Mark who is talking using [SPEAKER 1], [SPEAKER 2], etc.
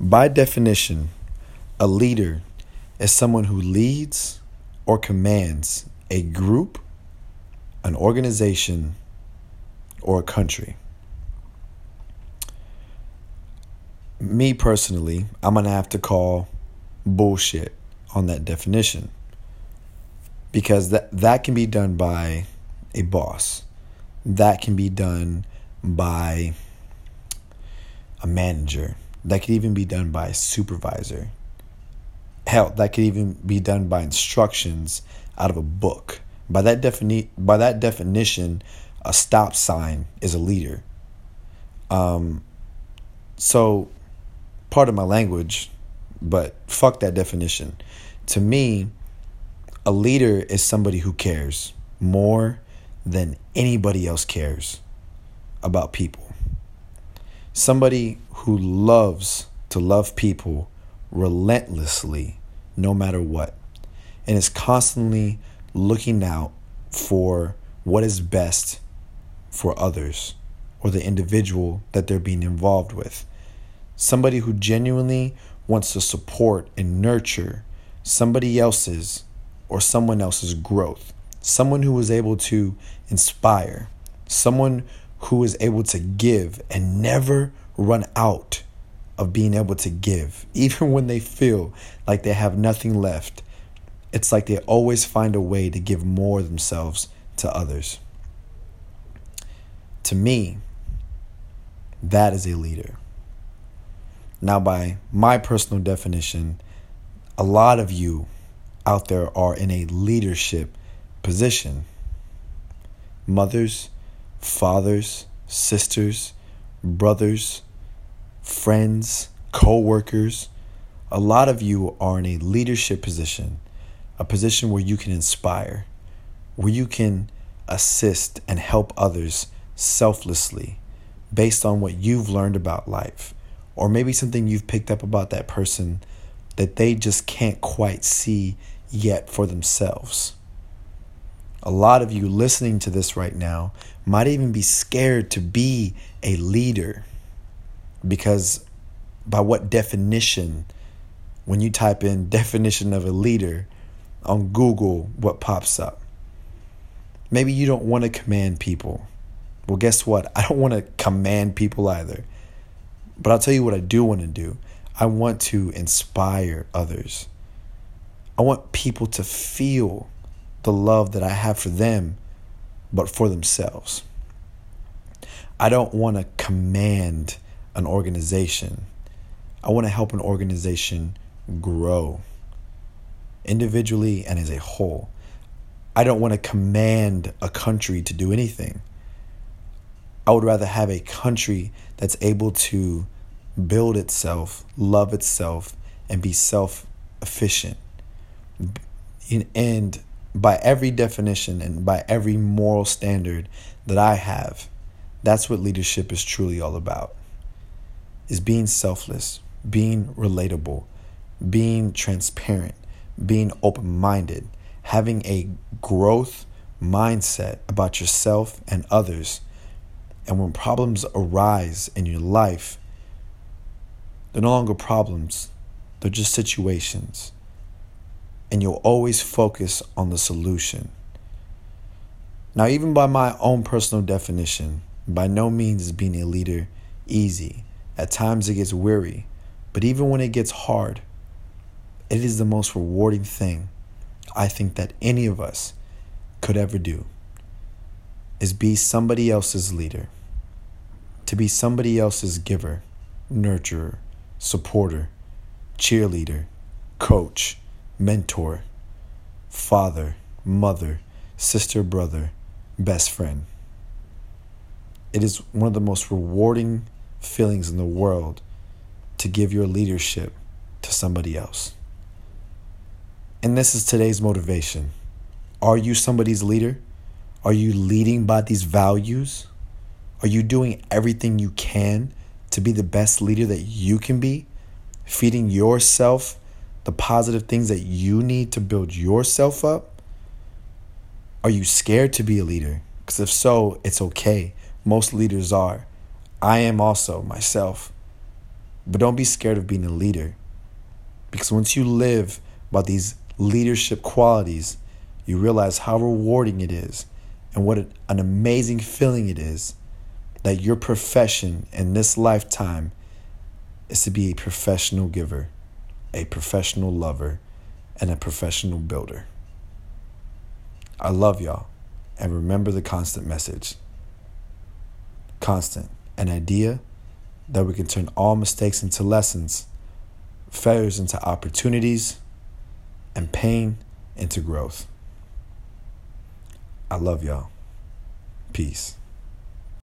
[SPEAKER 1] By definition, a leader is someone who leads or commands a group, an organization, or a country. Me personally, I'm going to have to call bullshit on that definition because that, that can be done by a boss, that can be done by a manager, that could even be done by a supervisor. Hell, that could even be done by instructions out of a book. By that defini- by that definition, a stop sign is a leader. Um, so, part of my language, but fuck that definition. To me, a leader is somebody who cares more than anybody else cares about people. Somebody who loves to love people relentlessly, no matter what, and is constantly looking out for what is best for others or the individual that they're being involved with. Somebody who genuinely wants to support and nurture somebody else's or someone else's growth. Someone who is able to inspire. Someone who is able to give and never run out of being able to give, even when they feel like they have nothing left. It's like they always find a way to give more themselves to others. To me, that is a leader. Now, by my personal definition, a lot of you out there are in a leadership position. Mothers, fathers, sisters, brothers, friends, co workers. A lot of you are in a leadership position, a position where you can inspire, where you can assist and help others selflessly based on what you've learned about life, or maybe something you've picked up about that person that they just can't quite see yet for themselves. A lot of you listening to this right now might even be scared to be a leader because, by what definition, when you type in definition of a leader on Google, what pops up? Maybe you don't want to command people. Well, guess what? I don't want to command people either. But I'll tell you what I do want to do. I want to inspire others. I want people to feel the love that I have for them, but for themselves. I don't want to command an organization. I want to help an organization grow individually and as a whole. I don't want to command a country to do anything. I would rather have a country that's able to build itself, love itself, and be self efficient. And by every definition and by every moral standard that I have, that's what leadership is truly all about. Is being selfless, being relatable, being transparent, being open-minded, having a growth mindset about yourself and others. And when problems arise in your life, they're no longer problems, they're just situations and you'll always focus on the solution. Now, even by my own personal definition, by no means is being a leader easy. At times it gets weary, but even when it gets hard, it is the most rewarding thing I think that any of us could ever do is be somebody else's leader, to be somebody else's giver, nurturer, supporter, cheerleader, coach, mentor, father, mother, sister, brother, best friend. It is one of the most rewarding feelings in the world to give your leadership to somebody else. And this is today's motivation. Are you somebody's leader? Are you leading by these values? Are you doing everything you can to be the best leader that you can be? Feeding yourself the positive things that you need to build yourself up? Are you scared to be a leader? Because if so, it's okay. Most leaders are. I am also myself. But don't be scared of being a leader. Because once you live by these leadership qualities, you realize how rewarding it is and what an amazing feeling it is that your profession in this lifetime is to be a professional giver, a professional lover, and a professional builder. I love y'all. And remember the constant message. Constant. An idea that we can turn all mistakes into lessons, failures into opportunities, and pain into growth. I love y'all. Peace.